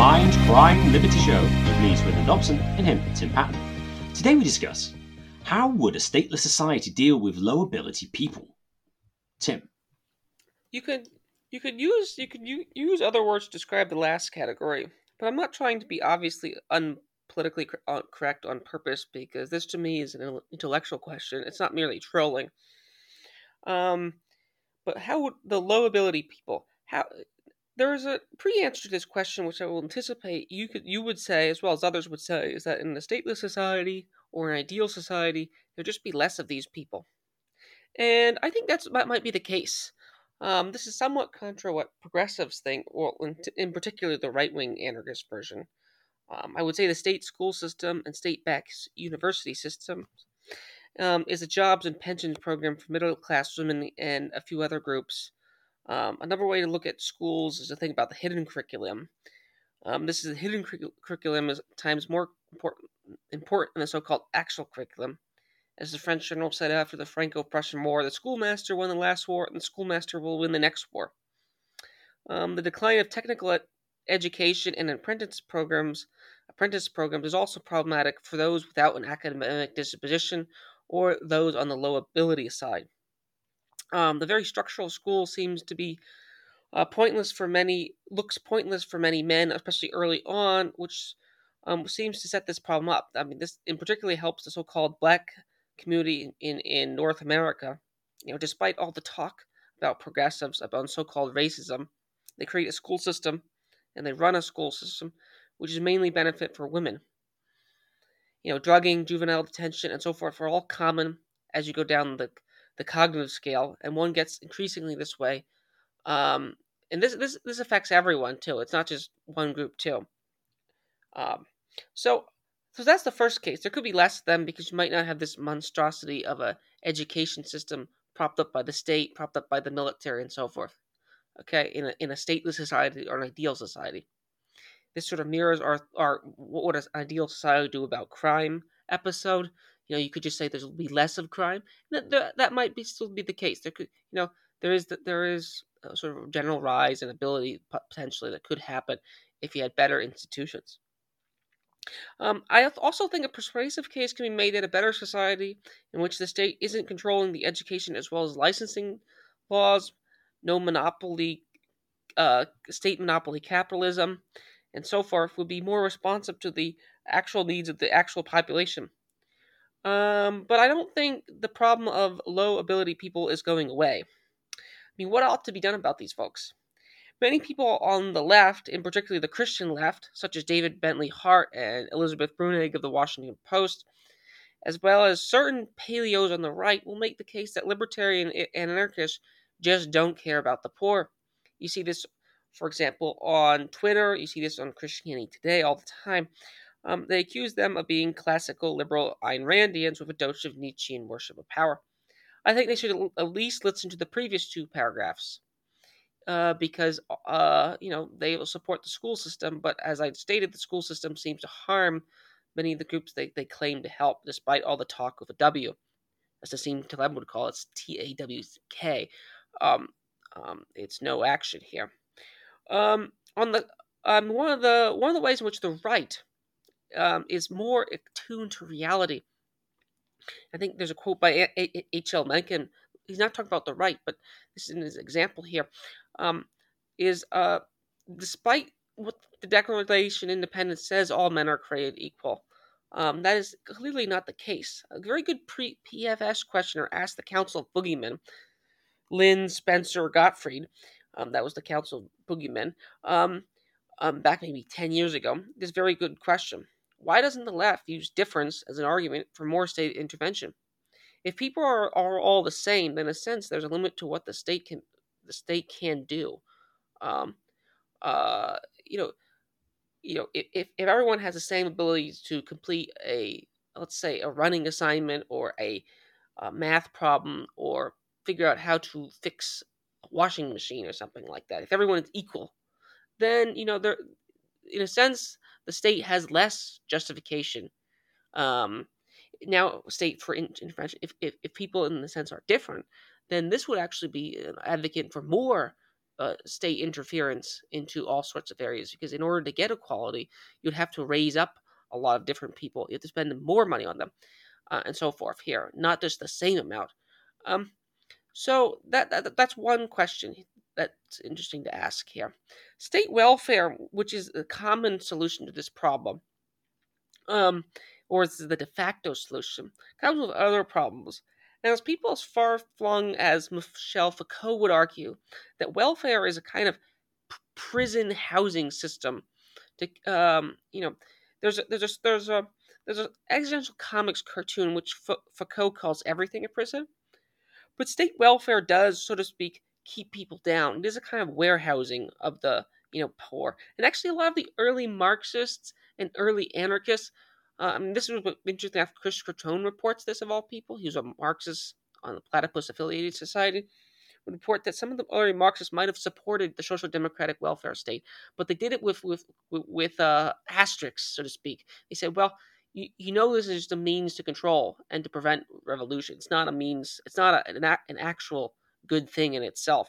Mind, Crime, Liberty show with me, Swithin Dobson, and him, Tim Patton. Today we discuss how would a stateless society deal with low ability people? Tim. You could you could use you could use other words to describe the last category, but I'm not trying to be obviously unpolitically uh, correct on purpose because this to me is an intellectual question. It's not merely trolling. Um, but how would the low ability people how there's a pre-answer to this question which I will anticipate you could you would say as well as others would say is that in a stateless society or an ideal society there'd just be less of these people, and I think that's that might be the case. Um, this is somewhat contra what progressives think, well, in, in particular the right wing anarchist version. Um, I would say the state school system and state backed university system um, is a jobs and pensions program for middle class women and a few other groups. Um, another way to look at schools is to think about the hidden curriculum. Um, this is the hidden cur- curriculum is times more important, important than the so-called actual curriculum. As the French general said after the Franco-Prussian War, the schoolmaster won the last war, and the schoolmaster will win the next war. Um, the decline of technical ed- education and apprentice programs, apprentice programs, is also problematic for those without an academic disposition or those on the low ability side. Um, the very structural school seems to be uh, pointless for many, looks pointless for many men, especially early on, which um, seems to set this problem up. I mean, this in particularly helps the so-called black community in, in North America. You know, despite all the talk about progressives, about so-called racism, they create a school system and they run a school system which is mainly benefit for women. You know, drugging, juvenile detention, and so forth are all common as you go down the the cognitive scale, and one gets increasingly this way. Um, and this this this affects everyone too. It's not just one group too. Um, so so that's the first case. There could be less of them because you might not have this monstrosity of a education system propped up by the state, propped up by the military, and so forth. Okay, in a in a stateless society or an ideal society, this sort of mirrors our our what does ideal society do about crime episode. You know, you could just say there'll be less of crime. That that, might be still be the case. There could you know there is there is a sort of general rise in ability potentially that could happen if you had better institutions. Um, I also think a persuasive case can be made that a better society in which the state isn't controlling the education as well as licensing laws, no monopoly, uh, state monopoly capitalism, and so forth would be more responsive to the actual needs of the actual population. Um, but I don't think the problem of low ability people is going away. I mean, what ought to be done about these folks? Many people on the left, and particularly the Christian left, such as David Bentley Hart and Elizabeth Bruenig of the Washington Post, as well as certain paleos on the right, will make the case that libertarian and anarchists just don't care about the poor. You see this, for example, on Twitter, you see this on Christianity Today all the time. Um, they accuse them of being classical liberal Ayn Randians with a dose of Nietzschean worship of power. I think they should at least listen to the previous two paragraphs uh, because uh, you know they will support the school system, but as I stated, the school system seems to harm many of the groups they, they claim to help, despite all the talk of a W, as Nassim Taleb would call it, T A W K. Um, um, it's no action here. Um, on the um, one of the one of the ways in which the right um, is more attuned to reality. I think there's a quote by H. L. Mencken. He's not talking about the right, but this is in his example here um, is uh, despite what the Declaration of Independence says, all men are created equal. Um, that is clearly not the case. A very good pre- PFS questioner asked the Council of Boogeymen, Lynn Spencer Gottfried, um, that was the Council of Boogeymen, um, um, back maybe 10 years ago, this very good question. Why doesn't the left use difference as an argument for more state intervention? If people are, are all the same, then in a sense there's a limit to what the state can the state can do. Um, uh, you know, you know, if, if everyone has the same ability to complete a, let's say, a running assignment or a, a math problem or figure out how to fix a washing machine or something like that, if everyone is equal, then you know, there, in a sense, the state has less justification. Um, now, state for intervention, if, if if people in the sense are different, then this would actually be an advocate for more uh, state interference into all sorts of areas because in order to get equality, you'd have to raise up a lot of different people. You have to spend more money on them, uh, and so forth. Here, not just the same amount. Um, so that, that that's one question that's interesting to ask here. State welfare, which is a common solution to this problem, um, or is the de facto solution, comes with other problems. Now, as people as far flung as Michel Foucault would argue, that welfare is a kind of prison housing system. To um, you know, there's a, there's a, there's a there's an existential comics cartoon which Foucault calls everything a prison, but state welfare does, so to speak, keep people down. It is a kind of warehousing of the you know poor, and actually a lot of the early Marxists and early anarchists uh, I mean, this is interesting. After Chris Cutrone reports this of all people, he was a Marxist on the Platypus Affiliated Society. Would report that some of the early Marxists might have supported the social democratic welfare state, but they did it with with with uh, asterisks, so to speak. They said, "Well, you, you know this is just a means to control and to prevent revolution. It's not a means. It's not a, an, an actual good thing in itself.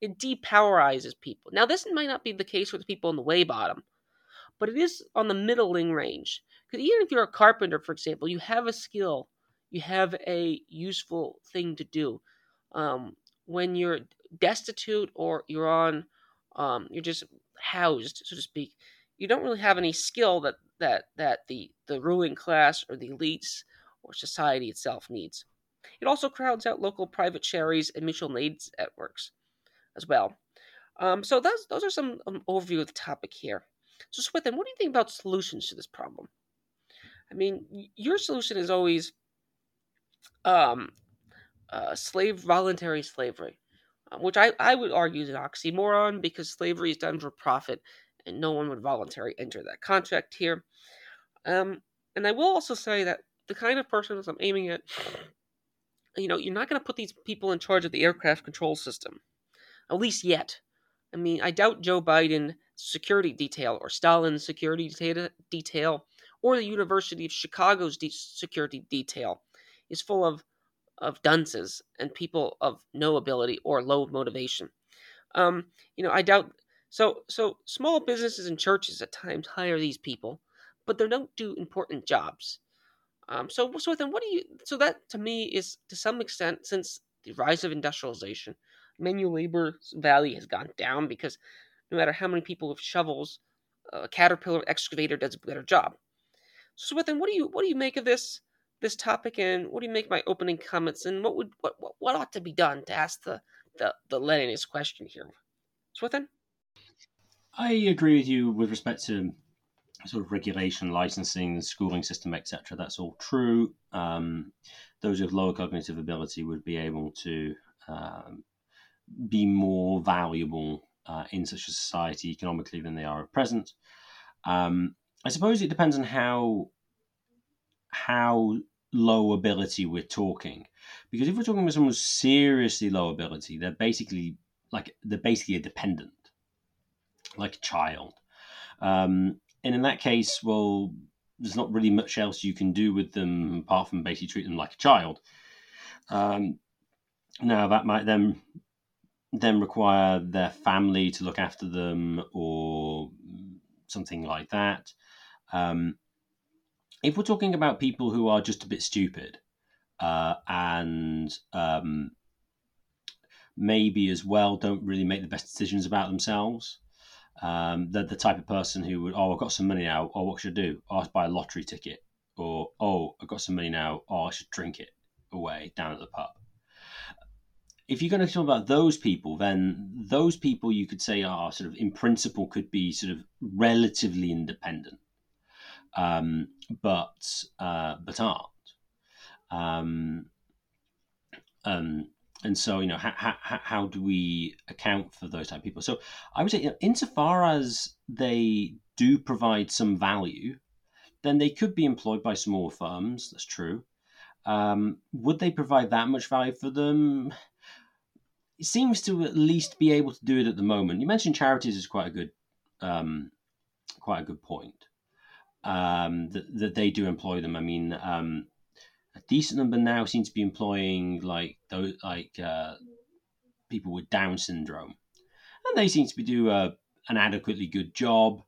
It depowerizes people. Now, this might not be the case with people in the way bottom, but it is on the middling range. Because even if you're a carpenter, for example, you have a skill, you have a useful thing to do. Um, when you're destitute or you're on, um, you're just housed, so to speak, you don't really have any skill that that that the the ruling class or the elites or society itself needs. It also crowds out local private charities and mutual aid networks as well. Um, so those those are some um, overview of the topic here. So Swithin, what do you think about solutions to this problem? I mean, your solution is always um, uh, slave voluntary slavery, uh, which I, I would argue is an oxymoron because slavery is done for profit and no one would voluntarily enter that contract here. Um, and I will also say that the kind of person I'm aiming at, you know, you're not going to put these people in charge of the aircraft control system, at least yet. I mean, I doubt Joe Biden's security detail or Stalin's security detail or the University of Chicago's de- security detail is full of of dunces and people of no ability or low motivation. Um, you know, I doubt. So, so small businesses and churches at times hire these people, but they don't do important jobs. Um, so, so then, what do you? So that to me is to some extent, since the rise of industrialization, manual labor's value has gone down because no matter how many people with shovels, a caterpillar excavator does a better job. So, Swithin, what do you what do you make of this this topic, and what do you make my opening comments, and what would what what, what ought to be done to ask the the the Leninist question here, Swithin? I agree with you with respect to sort of regulation, licensing, the schooling system, etc. That's all true. Um, those with lower cognitive ability would be able to um, be more valuable uh, in such a society economically than they are at present. Um, I suppose it depends on how how low ability we're talking, because if we're talking about someone with seriously low ability, they're basically like they're basically a dependent, like a child. Um, and in that case, well, there's not really much else you can do with them apart from basically treat them like a child. Um, now that might then then require their family to look after them or something like that. Um, if we're talking about people who are just a bit stupid uh, and um, maybe as well don't really make the best decisions about themselves, um, they're the type of person who would, oh, I've got some money now. Oh, what should I do? Oh, I should buy a lottery ticket. Or, oh, I've got some money now. Oh, I should drink it away down at the pub if you're going to talk about those people, then those people you could say are sort of, in principle, could be sort of relatively independent, um, but uh, but aren't. Um, um, and so, you know, how, how, how do we account for those type of people? So, I would say, you know, insofar as they do provide some value, then they could be employed by small firms. That's true. Um, would they provide that much value for them? it seems to at least be able to do it at the moment. You mentioned charities is quite a good, um, quite a good point. Um, that, that they do employ them. I mean, um, a decent number now seem to be employing like those like uh, people with Down syndrome, and they seem to be do a, an adequately good job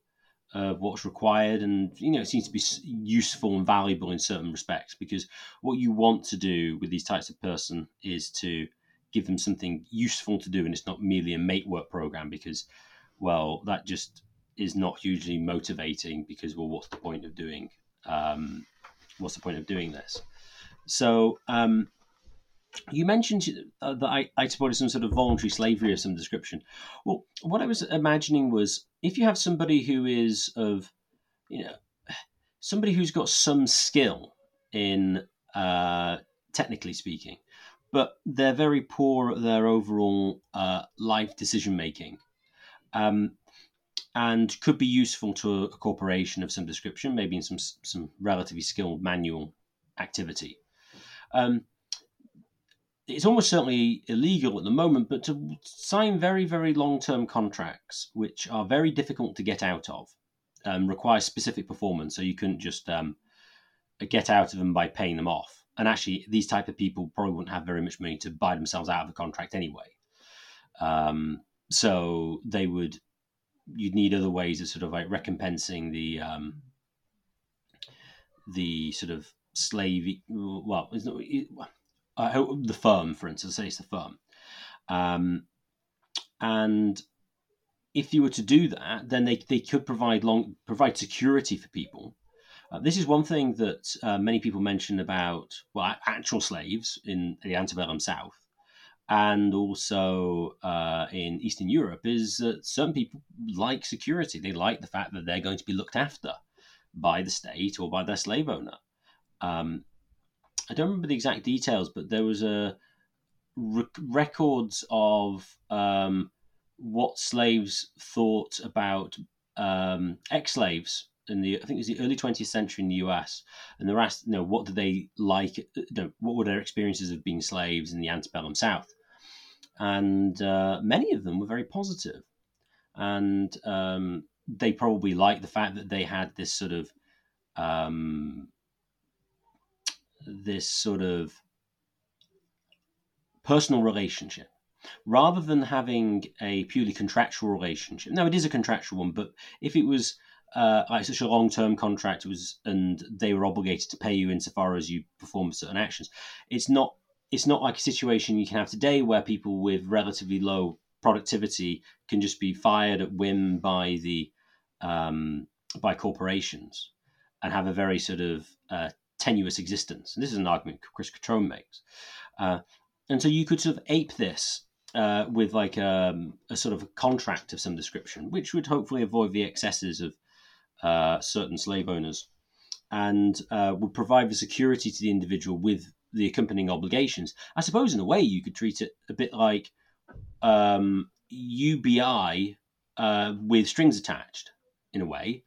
of what's required, and you know it seems to be useful and valuable in certain respects. Because what you want to do with these types of person is to give them something useful to do, and it's not merely a mate work program. Because well, that just is not hugely motivating. Because well, what's the point of doing? Um, what's the point of doing this? So um, you mentioned uh, that I, I supported some sort of voluntary slavery of some description. Well, what I was imagining was if you have somebody who is of, you know, somebody who's got some skill in, uh, technically speaking, but they're very poor at their overall uh, life decision making, um, and could be useful to a corporation of some description, maybe in some some relatively skilled manual activity. Um, it's almost certainly illegal at the moment, but to sign very, very long term contracts, which are very difficult to get out of, um, requires specific performance. So you couldn't just um, get out of them by paying them off. And actually, these type of people probably wouldn't have very much money to buy themselves out of a contract anyway. Um, so they would, you'd need other ways of sort of like recompensing the um, the sort of slave. Well, it's not, it, uh, the firm, for instance, say it's the firm, um, and if you were to do that, then they, they could provide long provide security for people. Uh, this is one thing that uh, many people mention about well actual slaves in the antebellum South, and also uh, in Eastern Europe is that certain people like security. They like the fact that they're going to be looked after by the state or by their slave owner. Um, I don't remember the exact details, but there was a records of um, what slaves thought about um, ex-slaves in the I think it was the early 20th century in the US, and the rest, you know, what did they like? You know, what were their experiences of being slaves in the antebellum South? And uh, many of them were very positive, and um, they probably liked the fact that they had this sort of um, this sort of personal relationship rather than having a purely contractual relationship. Now, it is a contractual one, but if it was uh, like such a long term contract was and they were obligated to pay you insofar as you perform certain actions, it's not it's not like a situation you can have today where people with relatively low productivity can just be fired at whim by the um, by corporations and have a very sort of uh, tenuous existence. And this is an argument Chris Cutrone makes. Uh, and so you could sort of ape this uh, with like um, a sort of a contract of some description, which would hopefully avoid the excesses of uh, certain slave owners and uh, would provide the security to the individual with the accompanying obligations. I suppose in a way you could treat it a bit like um, UBI uh, with strings attached, in a way.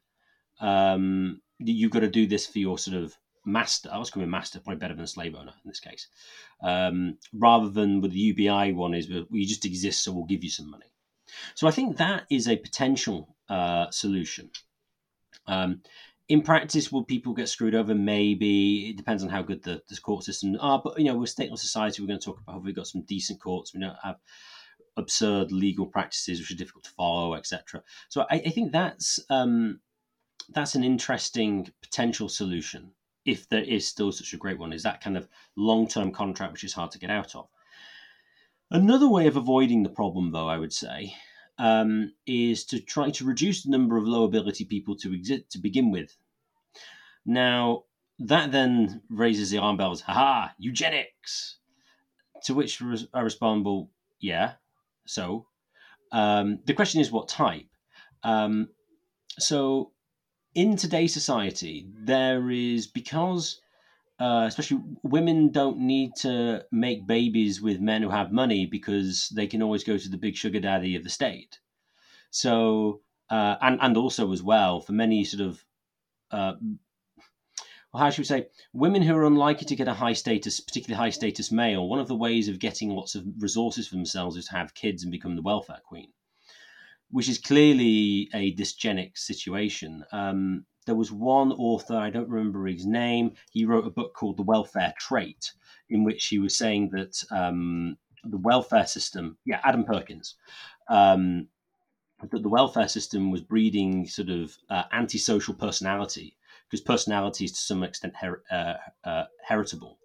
Um, you've got to do this for your sort of master, I was going to master, probably better than a slave owner in this case, um, rather than with the UBI one is you just exist, so we'll give you some money. So I think that is a potential uh, solution. Um, in practice, will people get screwed over? Maybe it depends on how good the, the court system are. But you know, we're stateless society. We're going to talk about have we got some decent courts. We don't have absurd legal practices which are difficult to follow, etc. So I, I, think that's um, that's an interesting potential solution if there is still such a great one, is that kind of long term contract which is hard to get out of. Another way of avoiding the problem, though, I would say, um, is to try to reduce the number of low ability people to exist to begin with. Now, that then raises the alarm bells. Ha! Eugenics. To which I respond, well, yeah. So, um, the question is, what type? Um, so, in today's society, there is because uh, especially women don't need to make babies with men who have money because they can always go to the big sugar daddy of the state. So uh, and and also as well for many sort of uh, how should we say women who are unlikely to get a high status, particularly high status male. One of the ways of getting lots of resources for themselves is to have kids and become the welfare queen which is clearly a dysgenic situation. Um, there was one author, I don't remember his name, he wrote a book called The Welfare Trait, in which he was saying that um, the welfare system, yeah, Adam Perkins, um, that the welfare system was breeding sort of uh, antisocial personality because personality is to some extent her- uh, uh, heritable,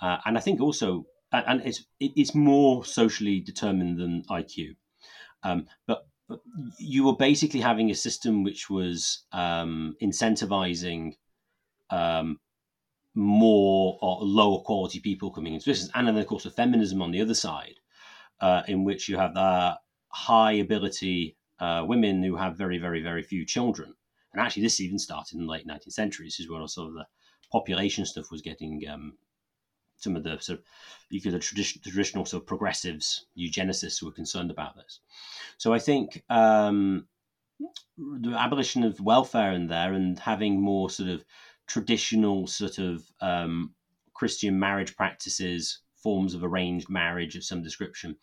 uh, and I think also and it's it's more socially determined than IQ, um, but you were basically having a system which was um, incentivizing um, more or lower quality people coming into business, and then of course the feminism on the other side, uh, in which you have the high ability uh, women who have very very very few children, and actually this even started in the late 19th century. This is where sort of the population stuff was getting um, some of the sort of you could the tradition, traditional sort of progressives eugenicists were concerned about this. So I think um, the abolition of welfare in there and having more sort of traditional sort of um, Christian marriage practices, forms of arranged marriage of some description,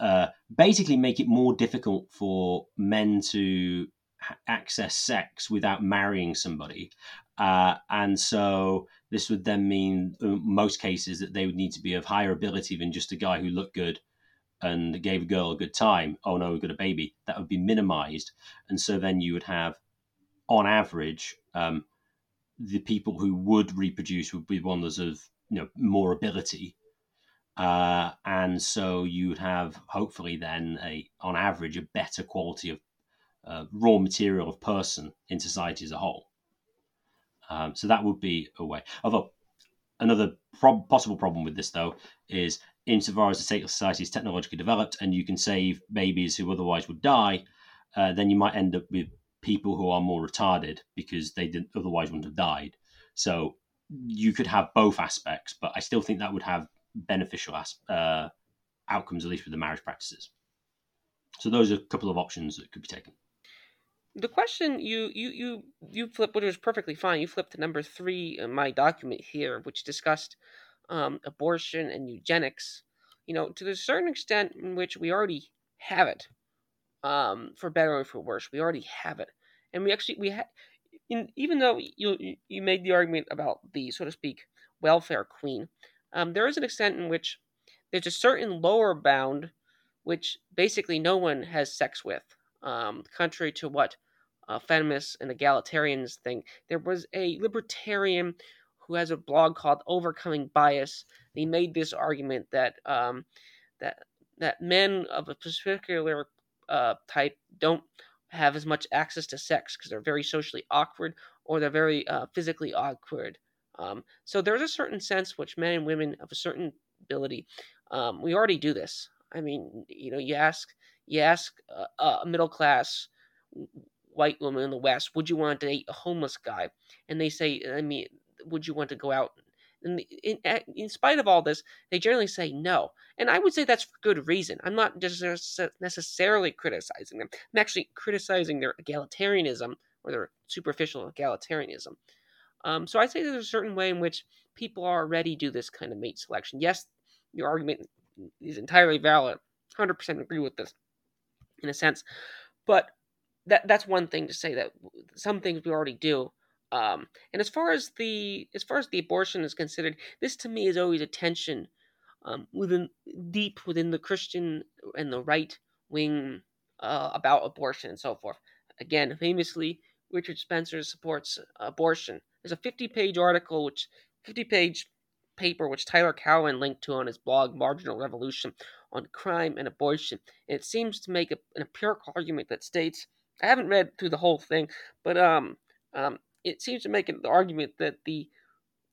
uh, basically make it more difficult for men to access sex without marrying somebody. Uh, and so this would then mean, in most cases, that they would need to be of higher ability than just a guy who looked good and gave a girl a good time. Oh no, we got a baby. That would be minimized. And so then you would have, on average, um, the people who would reproduce would be ones of you know more ability. Uh, and so you would have hopefully then a on average a better quality of uh, raw material of person in society as a whole. Um, so that would be a way. Although another prob- possible problem with this, though, is insofar as the state of society is technologically developed and you can save babies who otherwise would die, uh, then you might end up with people who are more retarded because they didn't otherwise wouldn't have died. So you could have both aspects, but I still think that would have beneficial uh, outcomes, at least with the marriage practices. So those are a couple of options that could be taken the question you you you you flipped, which was perfectly fine. You flipped to number three in my document here, which discussed um, abortion and eugenics. You know, to a certain extent, in which we already have it, um, for better or for worse, we already have it, and we actually we have. even though you you made the argument about the so to speak welfare queen, um, there is an extent in which there's a certain lower bound, which basically no one has sex with, um, contrary to what uh, feminists and egalitarians think. There was a libertarian who has a blog called Overcoming Bias. he made this argument that um, that that men of a particular uh, type don't have as much access to sex because they're very socially awkward or they're very uh, physically awkward. Um, so there's a certain sense which men and women of a certain ability, um, we already do this. I mean, you know, you ask you ask a middle class white woman in the West, would you want to date a homeless guy? And they say, I mean, would you want to go out? And in, in spite of all this, they generally say no. And I would say that's for good reason. I'm not just necessarily criticizing them. I'm actually criticizing their egalitarianism or their superficial egalitarianism. Um, so I say there's a certain way in which people already do this kind of mate selection. Yes, your argument is entirely valid. 100% agree with this in a sense. But that that's one thing to say that some things we already do. Um, and as far as the as far as the abortion is considered, this to me is always a tension um, within deep within the Christian and the right wing uh, about abortion and so forth. Again, famously, Richard Spencer supports abortion. There's a 50 page article, which 50 page paper, which Tyler Cowen linked to on his blog Marginal Revolution on crime and abortion. And it seems to make a, an empirical argument that states I haven't read through the whole thing, but um, um, it seems to make the argument that the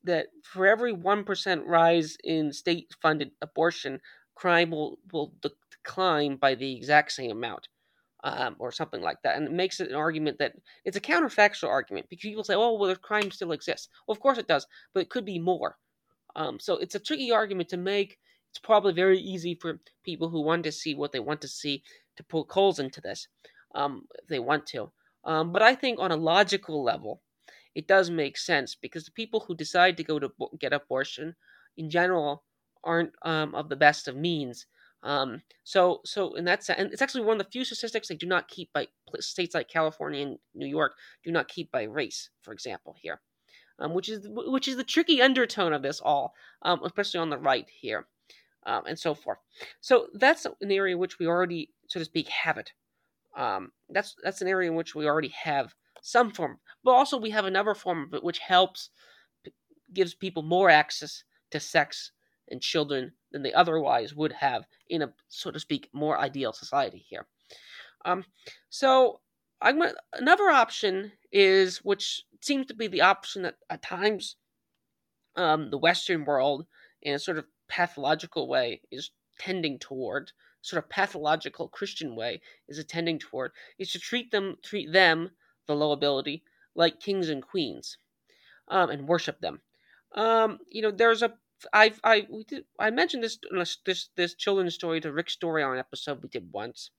that for every one percent rise in state-funded abortion, crime will will decline by the exact same amount, um, or something like that. And it makes it an argument that it's a counterfactual argument because people say, "Oh, well, crime still exists." Well, of course it does, but it could be more. Um, so it's a tricky argument to make. It's probably very easy for people who want to see what they want to see to pull holes into this um, if they want to. Um, but I think on a logical level, it does make sense because the people who decide to go to get abortion, in general, aren't um, of the best of means. Um, so, so in that sense, and it's actually one of the few statistics they do not keep by states like California and New York do not keep by race, for example, here, um, which is which is the tricky undertone of this all, um, especially on the right here, um, and so forth. So that's an area which we already, so to speak, have it. Um, that's that's an area in which we already have some form, but also we have another form of it which helps gives people more access to sex and children than they otherwise would have in a so to speak more ideal society here. Um, so I'm another option is which seems to be the option that at times um, the Western world in a sort of pathological way is tending toward sort of pathological Christian way is attending toward is to treat them treat them the low ability like kings and queens um, and worship them. Um, you know, there's a I've I we did I mentioned this this this children's story to Rick Story on an episode we did once,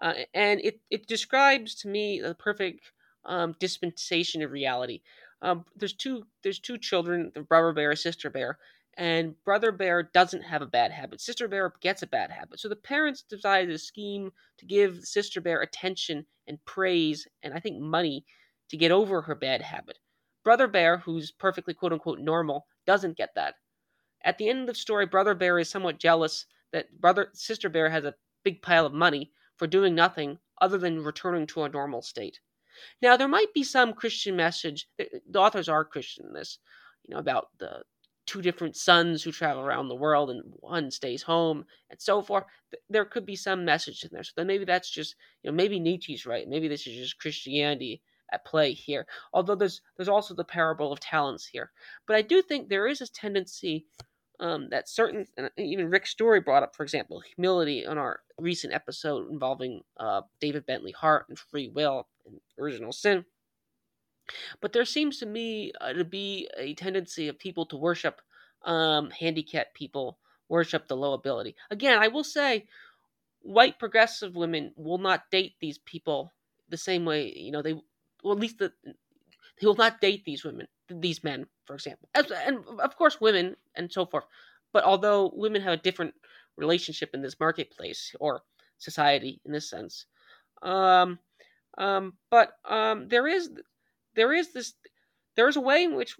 uh, and it it describes to me the perfect um, dispensation of reality. Um, there's two there's two children, the brother bear, and sister bear, and brother bear doesn't have a bad habit. Sister bear gets a bad habit. So the parents decided a scheme to give sister bear attention and praise and I think money to get over her bad habit. Brother bear, who's perfectly quote unquote normal, doesn't get that. At the end of the story, brother bear is somewhat jealous that brother sister bear has a big pile of money for doing nothing other than returning to a normal state. Now, there might be some Christian message. The authors are Christian in this, you know, about the two different sons who travel around the world and one stays home and so forth. There could be some message in there. So then maybe that's just, you know, maybe Nietzsche's right. Maybe this is just Christianity at play here. Although there's there's also the parable of talents here. But I do think there is a tendency um, that certain, even Rick Story brought up, for example, humility on our recent episode involving uh, David Bentley Hart and free will original sin. But there seems to me uh, to be a tendency of people to worship um, handicapped people, worship the low ability. Again, I will say, white progressive women will not date these people the same way. You know, they well at least the, they will not date these women, these men, for example, As, and of course women and so forth. But although women have a different relationship in this marketplace or society in this sense, um, um, but um, there is there is this there is a way in which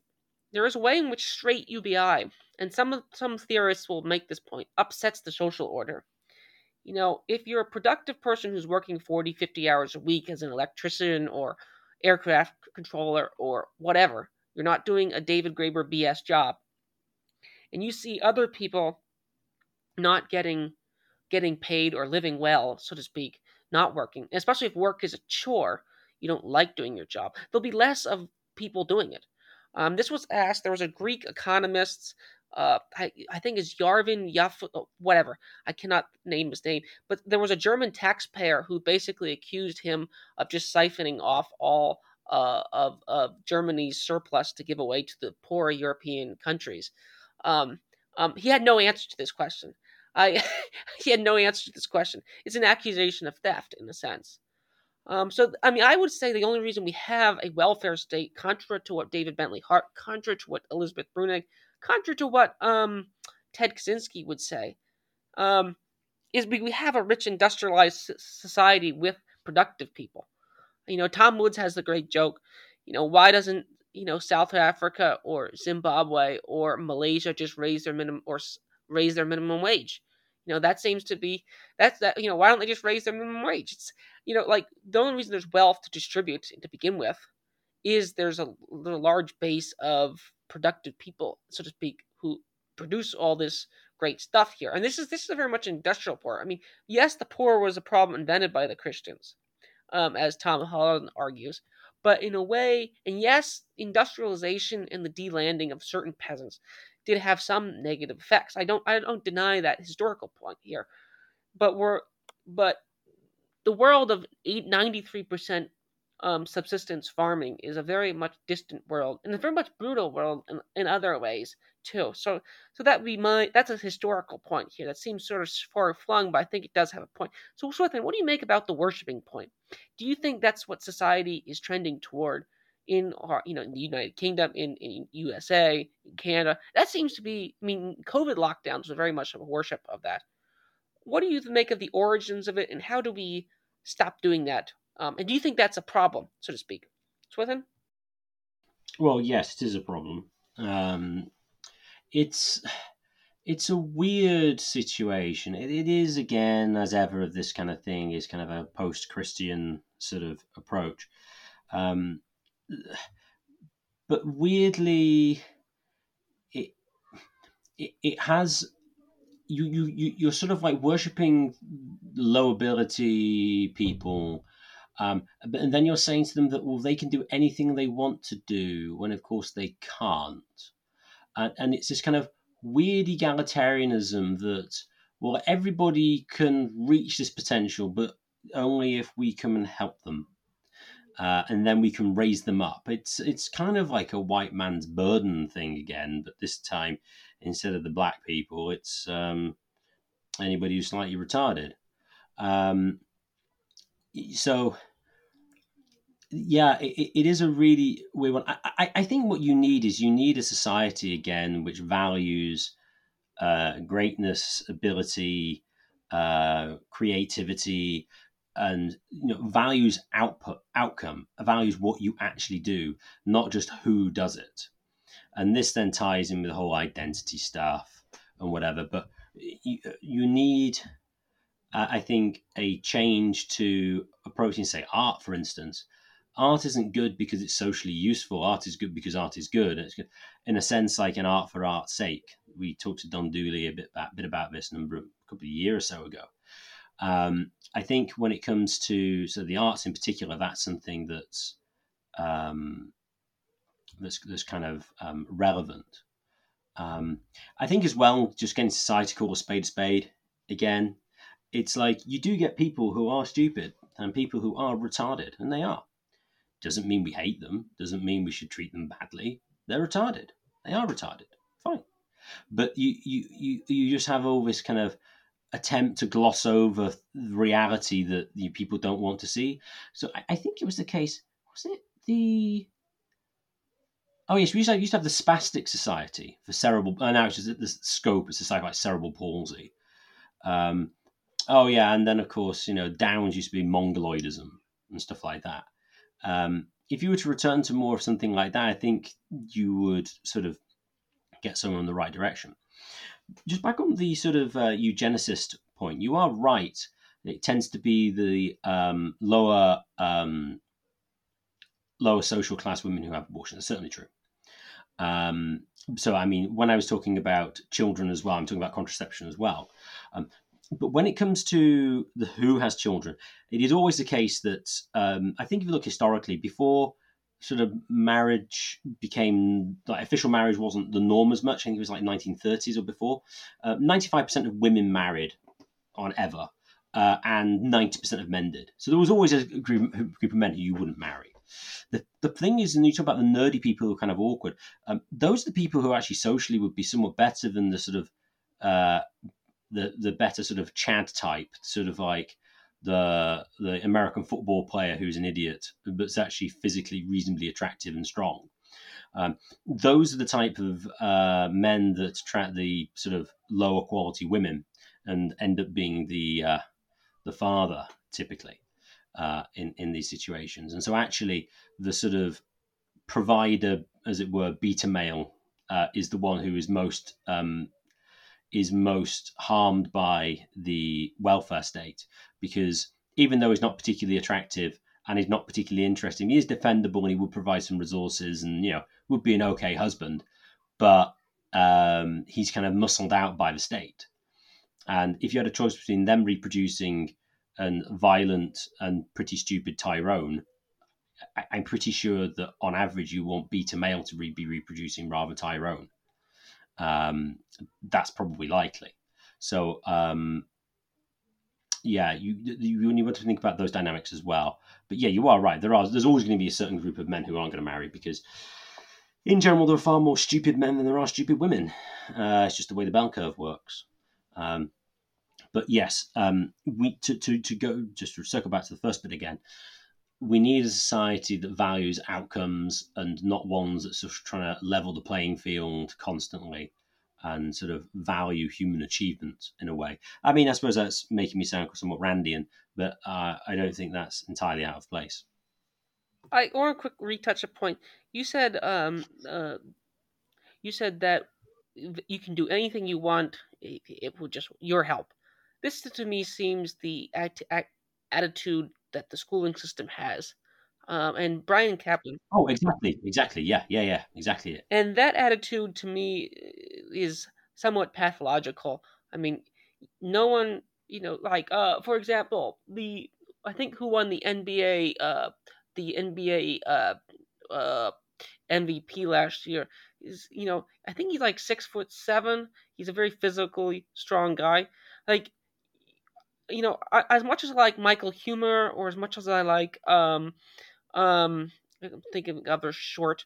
there is a way in which straight UBI, and some some theorists will make this point, upsets the social order. You know, if you're a productive person who's working 40, 50 hours a week as an electrician or aircraft controller or whatever, you're not doing a David Graeber BS job, and you see other people not getting getting paid or living well, so to speak, not working, especially if work is a chore, you don't like doing your job, there'll be less of people doing it. Um, this was asked. There was a Greek economist, uh, I, I think is Yarvin Yaf, oh, whatever. I cannot name his name, but there was a German taxpayer who basically accused him of just siphoning off all uh, of, of Germany's surplus to give away to the poor European countries. Um, um, he had no answer to this question. I he had no answer to this question. It's an accusation of theft in a sense. Um, so, I mean, I would say the only reason we have a welfare state, contrary to what David Bentley Hart, contrary to what Elizabeth Bruenig, contrary to what um, Ted Kaczynski would say, um, is we have a rich industrialized society with productive people. You know, Tom Woods has the great joke. You know, why doesn't you know South Africa or Zimbabwe or Malaysia just raise their minimum or raise their minimum wage? You know, that seems to be that's that. You know, why don't they just raise their minimum wage? It's you know, like the only reason there's wealth to distribute to begin with is there's a, a large base of productive people, so to speak, who produce all this great stuff here. And this is this is a very much industrial poor. I mean, yes, the poor was a problem invented by the Christians, um, as Tom Holland argues, but in a way, and yes, industrialization and the delanding of certain peasants did have some negative effects. I don't I don't deny that historical point here, but we're but the world of 93% um, subsistence farming is a very much distant world and a very much brutal world in, in other ways too. So, so that would be my that's a historical point here that seems sort of far flung, but I think it does have a point. So, Swithin, what do you make about the worshiping point? Do you think that's what society is trending toward in our, you know, in the United Kingdom, in, in USA, in Canada? That seems to be. I mean, COVID lockdowns are very much a worship of that. What do you make of the origins of it, and how do we stop doing that? Um, and do you think that's a problem, so to speak? Swithin? Well, yes, it is a problem. Um, it's it's a weird situation. It, it is again, as ever, of this kind of thing is kind of a post-Christian sort of approach. Um, but weirdly, it, it it has you you you you're sort of like worshiping low ability people. Um, but and then you're saying to them that well they can do anything they want to do when of course they can't, and, and it's this kind of weird egalitarianism that well everybody can reach this potential but only if we come and help them uh, and then we can raise them up it's it's kind of like a white man's burden thing again but this time instead of the black people it's um, anybody who's slightly retarded um, so yeah, it, it is a really weird one. I, I, I, think what you need is you need a society again which values uh, greatness, ability, uh, creativity, and you know values output, outcome, values what you actually do, not just who does it. And this then ties in with the whole identity stuff and whatever. But you, you need, uh, I think, a change to approaching, say, art, for instance art isn't good because it's socially useful. Art is good because art is good. Good, in a sense like an art for art's sake. We talked to Don Dooley a bit about, bit about this number a couple of years or so ago. Um, I think when it comes to so the arts in particular, that's something that's um, that's, that's kind of um, relevant. Um, I think as well, just getting society to call a spade a spade again. It's like you do get people who are stupid and people who are retarded, and they are. Doesn't mean we hate them. Doesn't mean we should treat them badly. They're retarded. They are retarded. Fine. But you you you, you just have all this kind of attempt to gloss over the reality that you people don't want to see. So I, I, think it was the case. Was it the? Oh yes, we used to have, used to have the Spastic Society for cerebral. Uh, now it's just the scope. It's a society like cerebral palsy. Um, oh yeah, and then of course you know Downs used to be mongoloidism and stuff like that. Um, if you were to return to more of something like that, I think you would sort of get someone in the right direction. Just back on the sort of uh, eugenicist point, you are right. It tends to be the um, lower um, lower social class women who have abortion. That's certainly true. Um, so, I mean, when I was talking about children as well, I'm talking about contraception as well. Um, but when it comes to the who has children, it is always the case that um, I think if you look historically, before sort of marriage became like official marriage wasn't the norm as much. I think it was like 1930s or before. Uh, 95% of women married on ever, uh, and 90% of men did. So there was always a group, group of men who you wouldn't marry. The, the thing is, and you talk about the nerdy people who are kind of awkward, um, those are the people who actually socially would be somewhat better than the sort of uh, the the better sort of Chad type, sort of like the the American football player who's an idiot, but's actually physically reasonably attractive and strong. Um, those are the type of uh, men that attract the sort of lower quality women and end up being the uh, the father typically uh, in in these situations. And so actually, the sort of provider, as it were, beta male uh, is the one who is most um, is most harmed by the welfare state because even though he's not particularly attractive and he's not particularly interesting, he is defendable and he would provide some resources and you know would be an okay husband, but um, he's kind of muscled out by the state. And if you had a choice between them reproducing and violent and pretty stupid Tyrone, I, am pretty sure that on average you want beta male to re- be reproducing rather Tyrone um, that's probably likely. So um, yeah, you you need to think about those dynamics as well. But yeah, you are right. There are there's always going to be a certain group of men who aren't going to marry because, in general, there are far more stupid men than there are stupid women. Uh, it's just the way the bell curve works. Um, but yes, um, we to, to to go just to circle back to the first bit again we need a society that values outcomes and not ones that's of trying to level the playing field constantly and sort of value human achievement in a way. I mean, I suppose that's making me sound somewhat Randian, but uh, I don't think that's entirely out of place. I want to quick retouch a point. You said um, uh, you said that you can do anything you want. It, it will just your help. This to me seems the at, at, attitude that the schooling system has. Um, and Brian Caplan. Oh, exactly, exactly. Yeah, yeah, yeah, exactly. And that attitude to me is somewhat pathological. I mean, no one, you know, like uh, for example, the I think who won the NBA uh, the NBA uh, uh, MVP last year is you know I think he's like six foot seven. He's a very physically strong guy. Like you know, I, as much as I like Michael Huemer or as much as I like um um I'm thinking of other short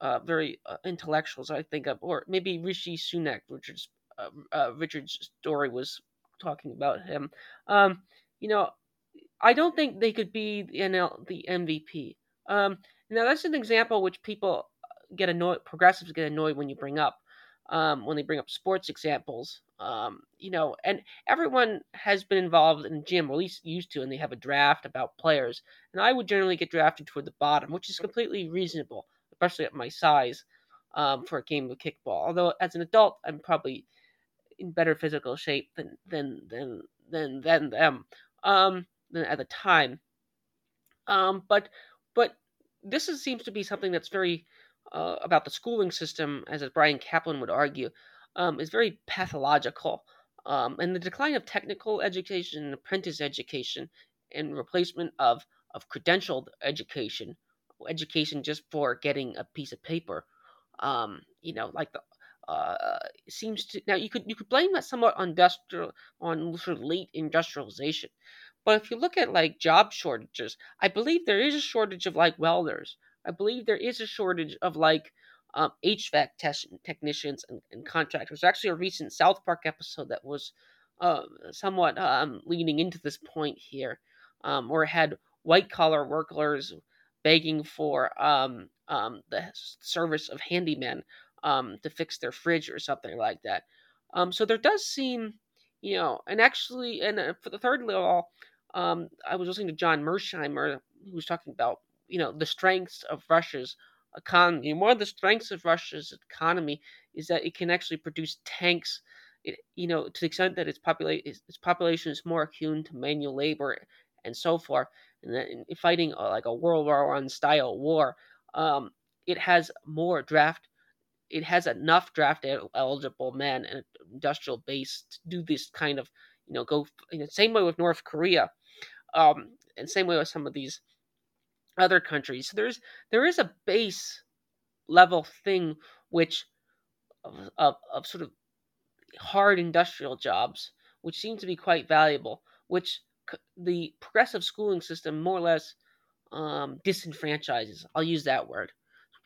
uh, very uh, intellectuals I think of, or maybe Rishi Sunak, Richard's uh, uh, Richard's story was talking about him. Um, you know, I don't think they could be the NL, the MVP. Um, now that's an example which people get annoyed, progressives get annoyed when you bring up, um, when they bring up sports examples. Um, you know, and everyone has been involved in gym, or at least used to, and they have a draft about players. And I would generally get drafted toward the bottom, which is completely reasonable, especially at my size, um, for a game of kickball. Although as an adult, I'm probably in better physical shape than than than than than them. Um, at the time. Um, but but this is, seems to be something that's very uh, about the schooling system, as Brian Caplan would argue, um, is very pathological. Um, and the decline of technical education and apprentice education and replacement of, of credentialed education, education just for getting a piece of paper, um, you know, like the uh, seems to now you could you could blame that somewhat on industrial on sort of late industrialization, but if you look at like job shortages, I believe there is a shortage of like welders. I believe there is a shortage of like um, HVAC test- technicians and, and, contractors. There's actually a recent South Park episode that was uh, somewhat um, leading into this point here, um, where it had white collar workers begging for um, um, the service of handymen um, to fix their fridge or something like that. so there does seem, you know, and actually, and uh, for the third level, um, I was listening to John Mearsheimer, who was talking about you know the strengths of Russia's economy. One of the strengths of Russia's economy is that it can actually produce tanks. It, you know, to the extent that its population its population is more attuned to manual labor and so forth, and fighting uh, like a World War One style war, um, it has more draft. It has enough draft eligible men and industrial base to do this kind of you know go you know, same way with North Korea um, and same way with some of these other countries. So there's there is a base level thing which of, of, of sort of hard industrial jobs, which seem to be quite valuable, which the progressive schooling system more or less um, disenfranchises. I'll use that word.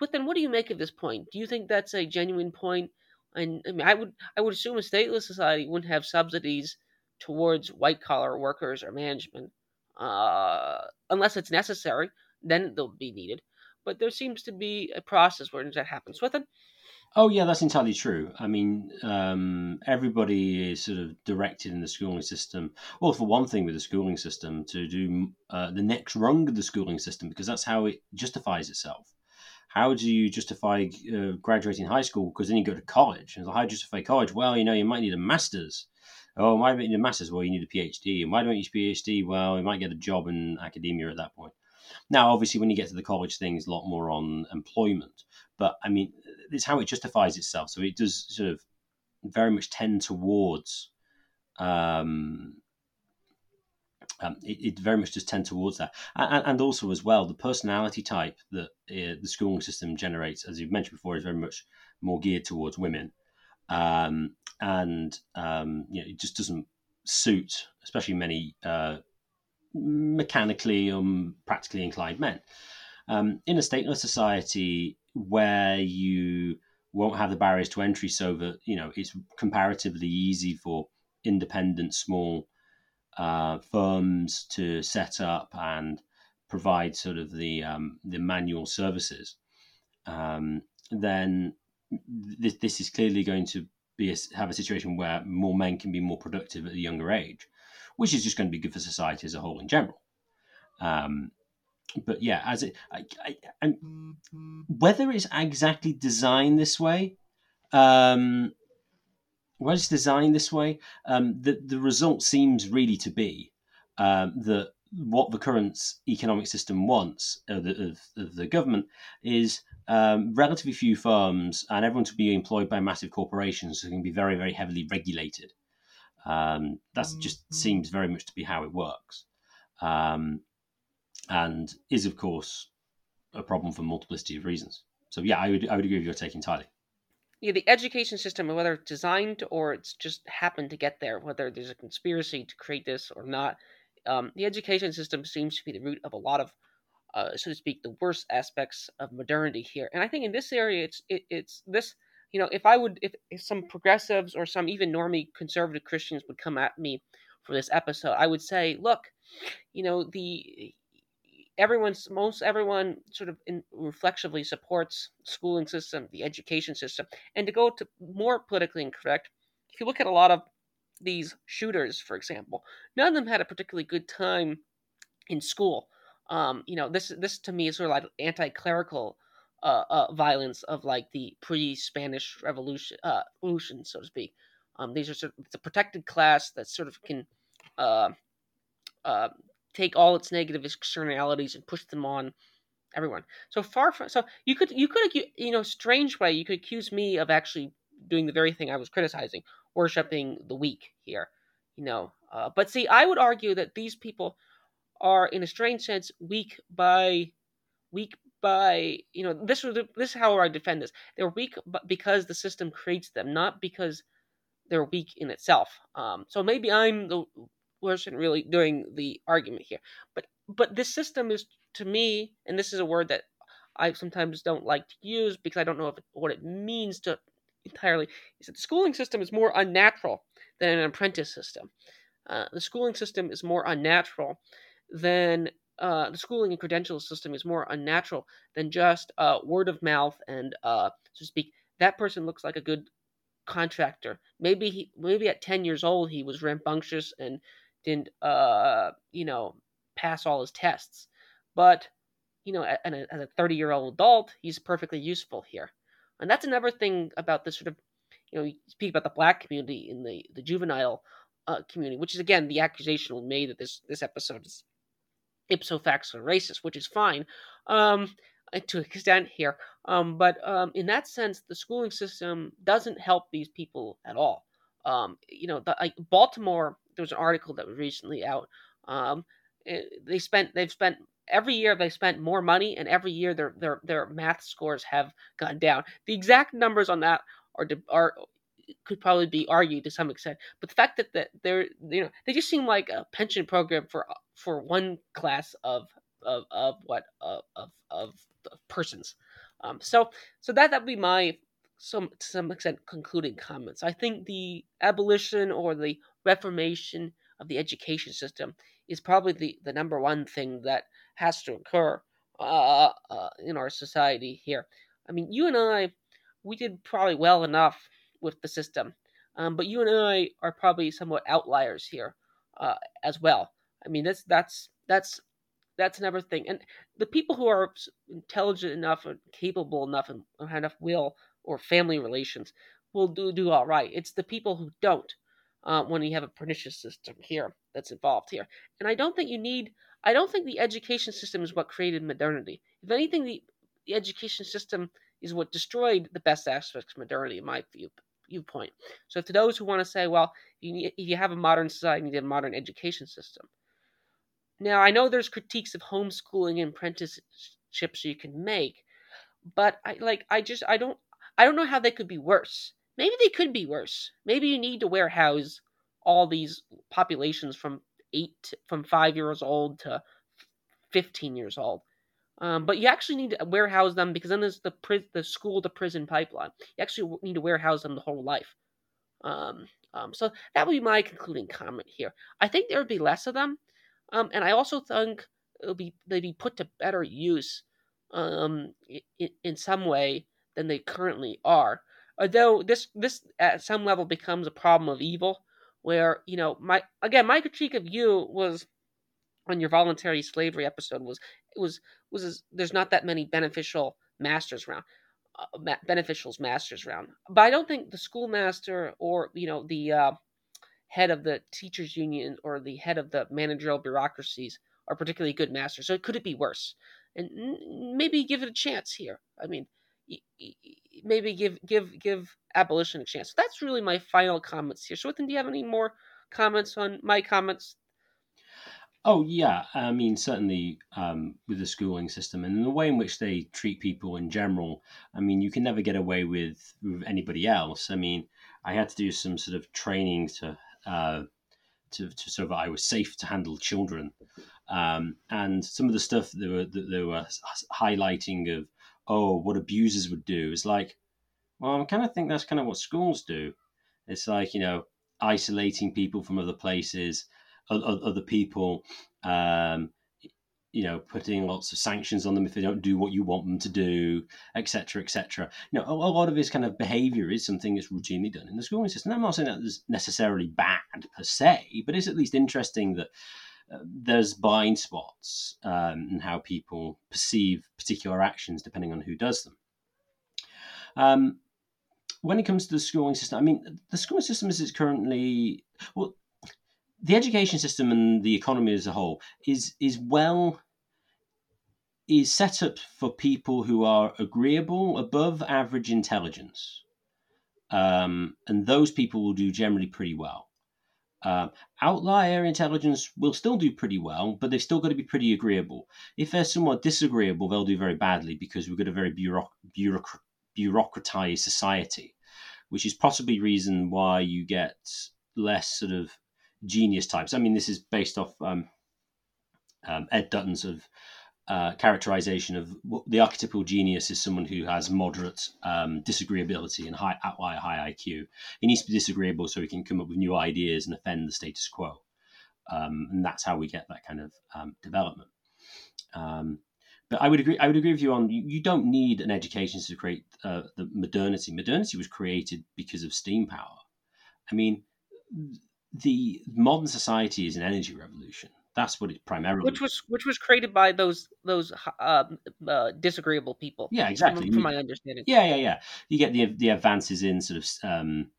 But then, what do you make of this point? Do you think that's a genuine point? And I mean, I would I would assume a stateless society wouldn't have subsidies towards white collar workers or management uh, unless it's necessary, then they'll be needed. But there seems to be a process where that happens with it. Oh yeah, that's entirely true. I mean, um, everybody is sort of directed in the schooling system. Well, for one thing, with the schooling system, to do uh, the next rung of the schooling system because that's how it justifies itself. How do you justify uh, graduating high school? Because then you go to college, and how do you justify college? Well, you know, you might need a master's oh, why don't you need a master's? Well, you need a PhD. And why don't you need a PhD? Well, you might get a job in academia at that point. Now, obviously, when you get to the college thing, it's a lot more on employment. But I mean, it's how it justifies itself. So it does sort of very much tend towards. Um, um, it, it, very much does tend towards that, and, and, also as well the personality type that uh, the schooling system generates, as you've mentioned before, is very much more geared towards women. Um, and um, you know, it just doesn't suit, especially many uh, mechanically um, practically inclined men. Um, in a stateless society where you won't have the barriers to entry, so that you know it's comparatively easy for independent small uh, firms to set up and provide sort of the um, the manual services, um, then this, this is clearly going to be a, have a situation where more men can be more productive at a younger age, which is just going to be good for society as a whole in general. Um, but yeah, as it, I, I, whether it's exactly designed this way, um, when it's designed this way, um, the the result seems really to be um, that what the current economic system wants of the, of, of the government is um, relatively few firms and everyone to be employed by massive corporations who can be very, very heavily regulated. Um, that just mm-hmm. seems very much to be how it works, um, and is of course a problem for multiplicity of reasons. So yeah, I would I would agree with your take entirely. Yeah, the education system, whether it's designed or it's just happened to get there, whether there's a conspiracy to create this or not, um, the education system seems to be the root of a lot of, uh, so to speak, the worst aspects of modernity here. And I think in this area, it's it, it's this you know, if I would, if, if some progressives or some even normie conservative Christians would come at me for this episode, I would say, look, you know, the everyone's most everyone sort of in, reflexively supports schooling system, the education system, and to go to more politically incorrect, if you look at a lot of these shooters, for example, none of them had a particularly good time in school. Um, you know, this this to me is sort of like anti-clerical uh, uh, violence of like the pre-Spanish Revolution, uh, revolution, so to speak. Um, these are sort of, a protected class that sort of can uh, uh, take all its negative externalities and push them on everyone. So far from so you could you could you know strange way you could accuse me of actually doing the very thing I was criticizing, worshiping the weak here, you know. Uh, but see, I would argue that these people are, in a strange sense, weak by weak by you know this was this is how I defend this. They're weak, because the system creates them, not because they're weak in itself. Um, so maybe I'm the person really doing the argument here, but but this system is to me, and this is a word that I sometimes don't like to use because I don't know if what it means to entirely. Is that the schooling system is more unnatural than an apprentice system. Uh, the schooling system is more unnatural than uh, the schooling and credential system is more unnatural than just uh, word of mouth and, uh, so to speak, that person looks like a good contractor. Maybe he, maybe at ten years old he was rambunctious and didn't, uh, you know, pass all his tests, but you know, as a thirty-year-old adult, he's perfectly useful here. And that's another thing about this sort of, you know, you speak about the black community in the the juvenile uh, community, which is again the accusation made that this this episode is ipso facto racist, which is fine um, to an extent here. Um, but um, in that sense, the schooling system doesn't help these people at all. Um, you know, the, like Baltimore, there was an article that was recently out. Um, they spent they've spent every year they spent more money, and every year their their their math scores have gone down. The exact numbers on that are are could probably be argued to some extent. But the fact that, that they're you know they just seem like a pension program for for one class of of, of what of of, of persons. Um, so so that that would be my some to some extent concluding comments. I think the abolition or the reformation of the education system is probably the, the number one thing that has to occur uh, uh, in our society here. I mean, you and I, we did probably well enough with the system. Um, but you and I are probably somewhat outliers here uh, as well. I mean, that's that's that's that's another thing. And the people who are intelligent enough and capable enough and have enough will or family relations will do do all right. It's the people who don't uh, when you have a pernicious system here that's involved here. And I don't think you need. I don't think the education system is what created modernity. If anything, the, the education system is what destroyed the best aspects of modernity, in my view viewpoint. So, to those who want to say, well, you need, if you have a modern society, you need a modern education system. Now, I know there's critiques of homeschooling and apprenticeships you can make, but I like I just I don't I don't know how they could be worse. Maybe they could be worse. Maybe you need to warehouse all these populations from eight from five years old to fifteen years old. Um, but you actually need to warehouse them because then there's the pri- the school to prison pipeline. You actually need to warehouse them the whole life. Um, um, so that would be my concluding comment here. I think there would be less of them, um, and I also think it'll be they'd be put to better use um, in, in some way than they currently are. Although this this at some level becomes a problem of evil, where you know my again my critique of you was on your voluntary slavery episode was it was was there's not that many beneficial masters around. uh, beneficials masters round. But I don't think the schoolmaster or you know the uh, head of the teachers union or the head of the managerial bureaucracies are particularly good masters. So could it be worse? And maybe give it a chance here. I mean, maybe give give give abolition a chance. So that's really my final comments here. So, do you have any more comments on my comments Oh yeah, I mean certainly um, with the schooling system and the way in which they treat people in general. I mean you can never get away with, with anybody else. I mean I had to do some sort of training to uh, to, to so that I was safe to handle children, um, and some of the stuff they were that they were highlighting of oh what abusers would do is like, well I kind of think that's kind of what schools do. It's like you know isolating people from other places other people, um, you know, putting lots of sanctions on them if they don't do what you want them to do, etc., etc. You know, a, a, lot of this kind of behaviour is something that's routinely done in the schooling system. I'm not saying that it's necessarily bad per se, but it's at least interesting that there's blind spots um, in how people perceive particular actions depending on who does them. Um, when it comes to the schooling system, I mean, the schooling system it's currently well, the education system and the economy as a whole is is well is set up for people who are agreeable above average intelligence um, and those people will do generally pretty well uh, outlier intelligence will still do pretty well but they've still got to be pretty agreeable if they're somewhat disagreeable they'll do very badly because we've got a very bureauc- bureauc- bureaucratized society which is possibly reason why you get less sort of genius types. I mean, this is based off um, um, Ed Dutton's of uh, characterization of the archetypal genius is someone who has moderate um, disagreeability and high high IQ. He needs to be disagreeable so he can come up with new ideas and offend the status quo. Um, and that's how we get that kind of um, development. Um, but I would agree. I would agree with you on you, you don't need an education to create uh, the modernity. Modernity was created because of steam power. I mean, the modern society is an energy revolution. That's what it primarily. Which was which was created by those those uh, uh, disagreeable people. Yeah, exactly. From, from, my understanding. Yeah, yeah, yeah. You get the the advances in sort of um,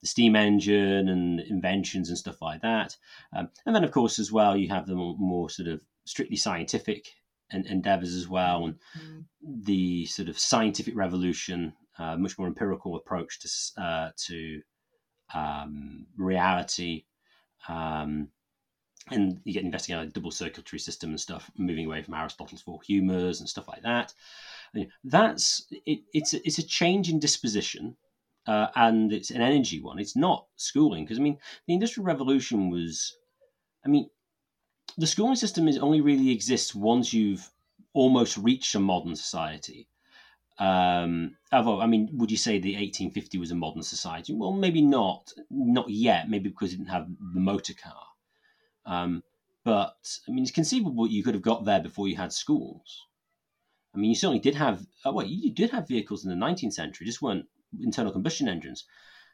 the steam engine and inventions and stuff like that, um, and then of course as well you have the more, more sort of strictly scientific en- endeavors as well, and mm. the sort of scientific revolution, uh, much more empirical approach to uh, to um, reality. Um, and you get investigating a double circulatory system and stuff, moving away from Aristotle's four humours and stuff like that. That's it, it's it's a change in disposition, uh, and it's an energy one. It's not schooling because I mean the Industrial Revolution was, I mean, the schooling system is only really exists once you've almost reached a modern society. Um, although, I mean, would you say the 1850 was a modern society? Well, maybe not, not yet. Maybe because it didn't have the motor car. Um, but I mean, it's conceivable you could have got there before you had schools. I mean, you certainly did have. Oh, well, you did have vehicles in the 19th century, just weren't internal combustion engines.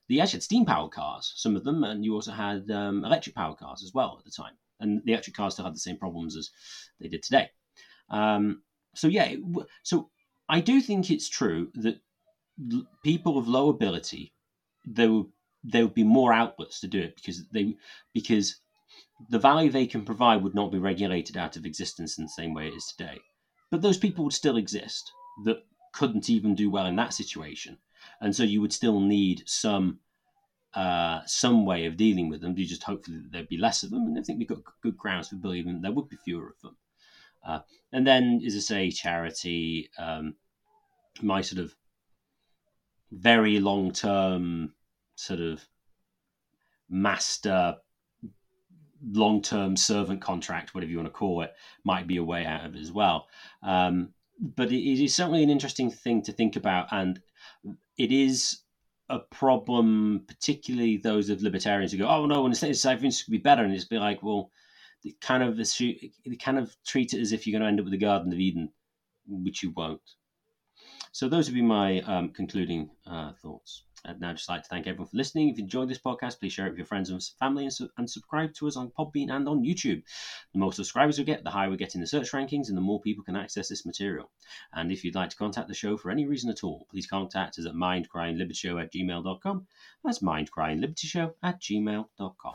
You actually had steam powered cars, some of them, and you also had um, electric powered cars as well at the time. And the electric cars still had the same problems as they did today. Um, so yeah, so I do think it's true that people of low ability there will there would be more outlets to do it because they because the value they can provide would not be regulated out of existence in the same way it is today. But those people would still exist that couldn't even do well in that situation, and so you would still need some uh, some way of dealing with them. You just hopefully that there'd be less of them, and I think we've got good grounds for believing that there would be fewer of them. Uh, and then, as I say, charity, um, my sort of very long term sort of master long term servant contract, whatever you want to call it, might be a way out of it as well. Um, but it is certainly an interesting thing to think about, and it is a problem, particularly those of libertarians who go, "Oh no, when the state society things could be better," and it's be like, well, they kind of they kind of treat it as if you're going to end up with the Garden of Eden, which you won't. So those would be my um, concluding uh, thoughts. I'd now just like to thank everyone for listening. If you enjoyed this podcast, please share it with your friends and family and, su- and subscribe to us on Podbean and on YouTube. The more subscribers we get, the higher we get in the search rankings and the more people can access this material. And if you'd like to contact the show for any reason at all, please contact us at mindcrimelibertyshow at gmail.com. That's mindcrimelibertyshow at gmail.com.